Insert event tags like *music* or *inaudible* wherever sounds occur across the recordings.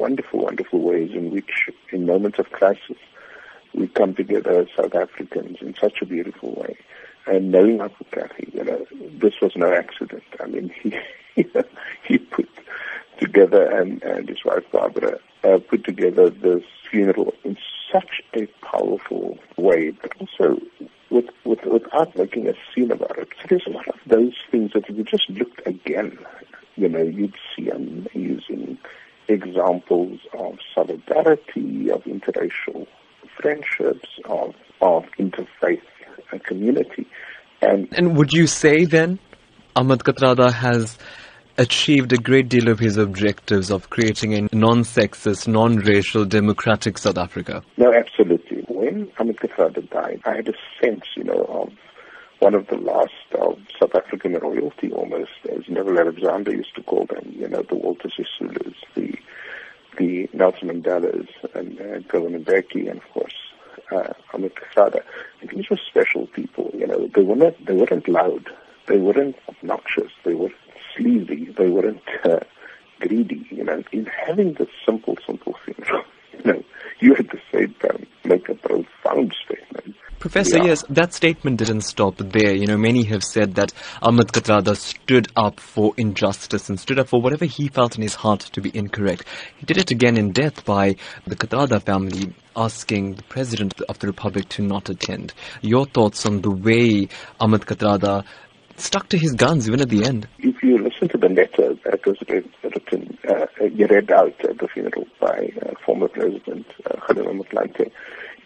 wonderful, wonderful ways in which, in moments of crisis, we come together as South Africans in such a beautiful way. And knowing Kathy, you know, this was no accident. I mean, *laughs* he he put together and, and his wife Barbara uh, put together this funeral in such a powerful way, but also with, with, without making a scene about it. So there's a lot of those things that if you just looked again, you know, you'd see amazing examples of solidarity, of interracial friendships, of, of interfaith community. And, and would you say then Ahmed Kathrada has achieved a great deal of his objectives of creating a non-sexist, non-racial, democratic South Africa? No, absolutely. When Ahmed Kathrada died, I had a sense, you know, of one of the last of South African royalty almost, as Neville Alexander used to call them, you know, the Walter Sisulus, the the Nelson Mandelas, and uh, Govan Mbeki, and of course uh, Ahmed Kathrada. These were special people, you know. They weren't they weren't loud, they weren't obnoxious, they weren't sleazy, they weren't uh, greedy, you know. In having this simple, simple thing, you know, you at the same time make a profound statement Professor, yeah. yes, that statement didn't stop there. You know, many have said that Ahmed Kathrada stood up for injustice and stood up for whatever he felt in his heart to be incorrect. He did it again in death by the Kathrada family asking the President of the Republic to not attend. Your thoughts on the way Ahmed Kathrada stuck to his guns even at the end? If you listen to the letter that was written, uh, you read out at the funeral by uh, former President uh, Motlanthe,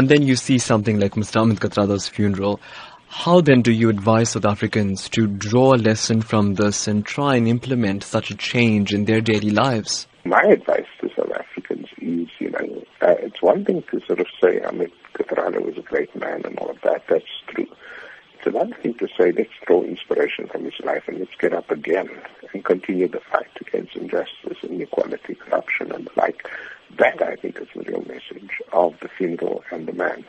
And then you see something like Mr. Ahmed Kathrada's funeral. How then do you advise South Africans to draw a lesson from this and try and implement such a change in their daily lives? My advice to South Africans is, you know, uh, it's one thing to sort of say Ahmed Kathrada was a great man and all of that. That's true. It's another thing to say let's draw inspiration from his life and let's get up again and continue the fight against injustice, inequality, corruption, and the like. That, I think, is the real message of the funeral and the man.